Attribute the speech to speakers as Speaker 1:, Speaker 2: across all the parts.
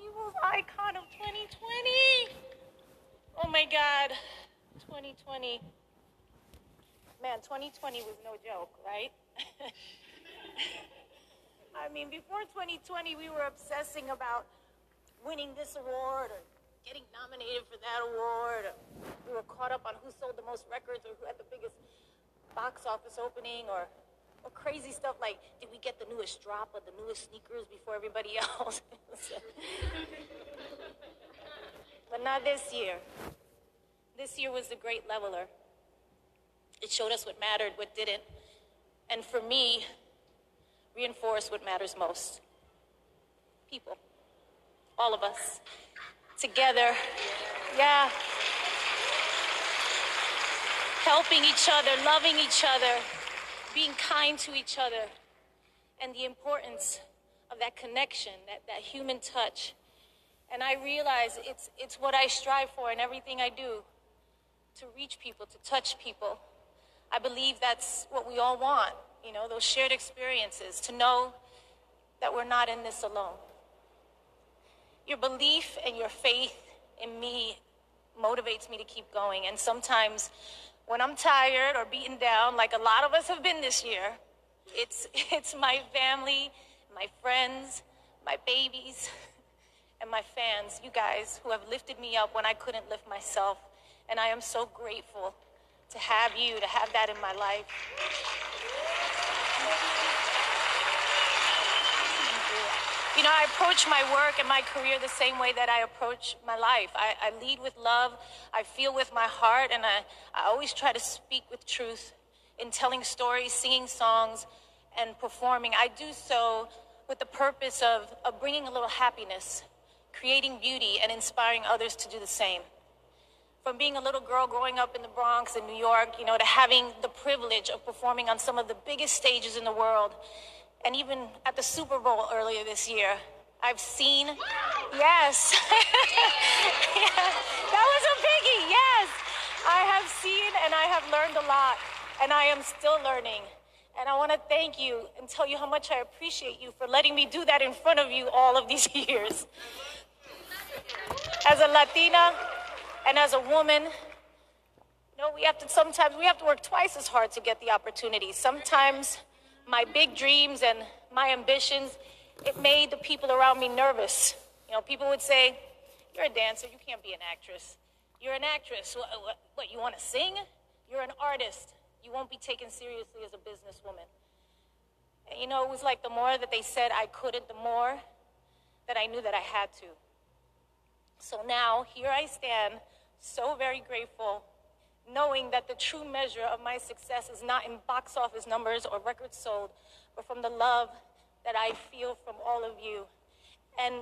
Speaker 1: people's icon of 2020. Oh my God, 2020. Man, 2020 was no joke, right? I mean, before 2020, we were obsessing about winning this award or getting nominated for that award. We were caught up on who sold the most records or who had the biggest box office opening or, or crazy stuff like did we get the newest drop of the newest sneakers before everybody else? but not this year. This year was the great leveler. It showed us what mattered, what didn't. And for me, reinforced what matters most people. All of us. Together. Yeah. Helping each other, loving each other, being kind to each other, and the importance of that connection, that, that human touch. And I realize it's, it's what I strive for in everything I do to reach people, to touch people. I believe that's what we all want, you know, those shared experiences, to know that we're not in this alone. Your belief and your faith in me motivates me to keep going. And sometimes when I'm tired or beaten down, like a lot of us have been this year, it's, it's my family, my friends, my babies, and my fans, you guys, who have lifted me up when I couldn't lift myself. And I am so grateful to have you, to have that in my life. You know, I approach my work and my career the same way that I approach my life. I, I lead with love, I feel with my heart, and I, I always try to speak with truth in telling stories, singing songs, and performing. I do so with the purpose of, of bringing a little happiness, creating beauty, and inspiring others to do the same from being a little girl growing up in the Bronx in New York, you know, to having the privilege of performing on some of the biggest stages in the world. And even at the Super Bowl earlier this year, I've seen, yes, yeah, that was a biggie, yes. I have seen and I have learned a lot, and I am still learning. And I want to thank you and tell you how much I appreciate you for letting me do that in front of you all of these years. As a Latina, and as a woman, you know, we have to sometimes we have to work twice as hard to get the opportunity. Sometimes my big dreams and my ambitions, it made the people around me nervous. You know, people would say, "You're a dancer. You can't be an actress. You're an actress. What, what, what you want to sing? You're an artist. You won't be taken seriously as a businesswoman." And, you know, it was like the more that they said I couldn't, the more that I knew that I had to. So now, here I stand, so very grateful, knowing that the true measure of my success is not in box office numbers or records sold, but from the love that I feel from all of you. And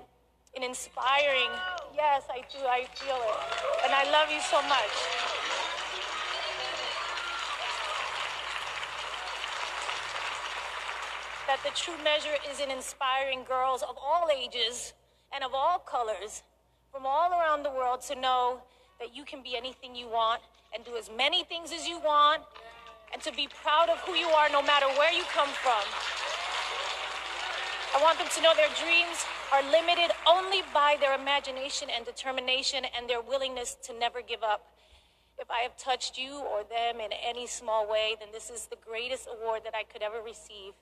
Speaker 1: in inspiring, yes, I do, I feel it. And I love you so much. That the true measure is in inspiring girls of all ages and of all colors from all around the world to know that you can be anything you want and do as many things as you want and to be proud of who you are no matter where you come from. I want them to know their dreams are limited only by their imagination and determination and their willingness to never give up. If I have touched you or them in any small way, then this is the greatest award that I could ever receive.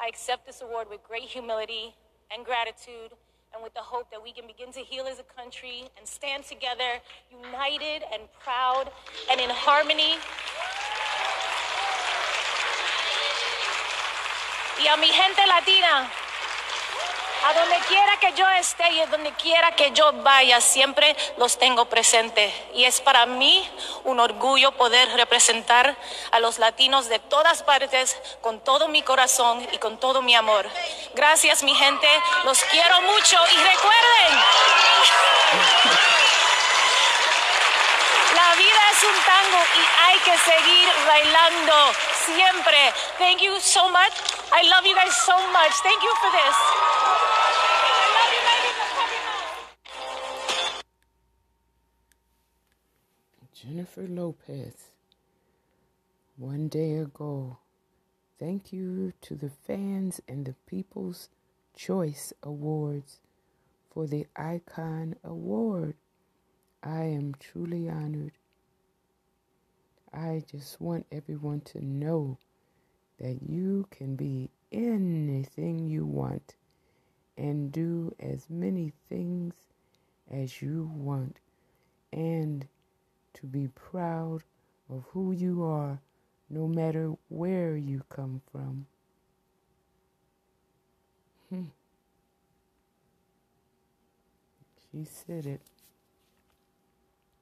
Speaker 1: I accept this award with great humility and gratitude and with the hope that we can begin to heal as a country and stand together, united and proud and in harmony. Y a mi gente latina, A donde quiera que yo esté y a donde quiera que yo vaya, siempre los tengo presentes. Y es para mí un orgullo poder representar a los latinos de todas partes con todo mi corazón y con todo mi amor. Gracias mi gente, los quiero mucho y recuerden. La vida es un tango y hay que seguir bailando siempre. Thank you so much. I love you guys so much. Thank you for this.
Speaker 2: Jennifer Lopez. One day ago, thank you to the fans and the People's Choice Awards for the Icon Award. I am truly honored. I just want everyone to know that you can be anything you want and do as many things as you want and to be proud of who you are no matter where you come from. Hmm. She said it.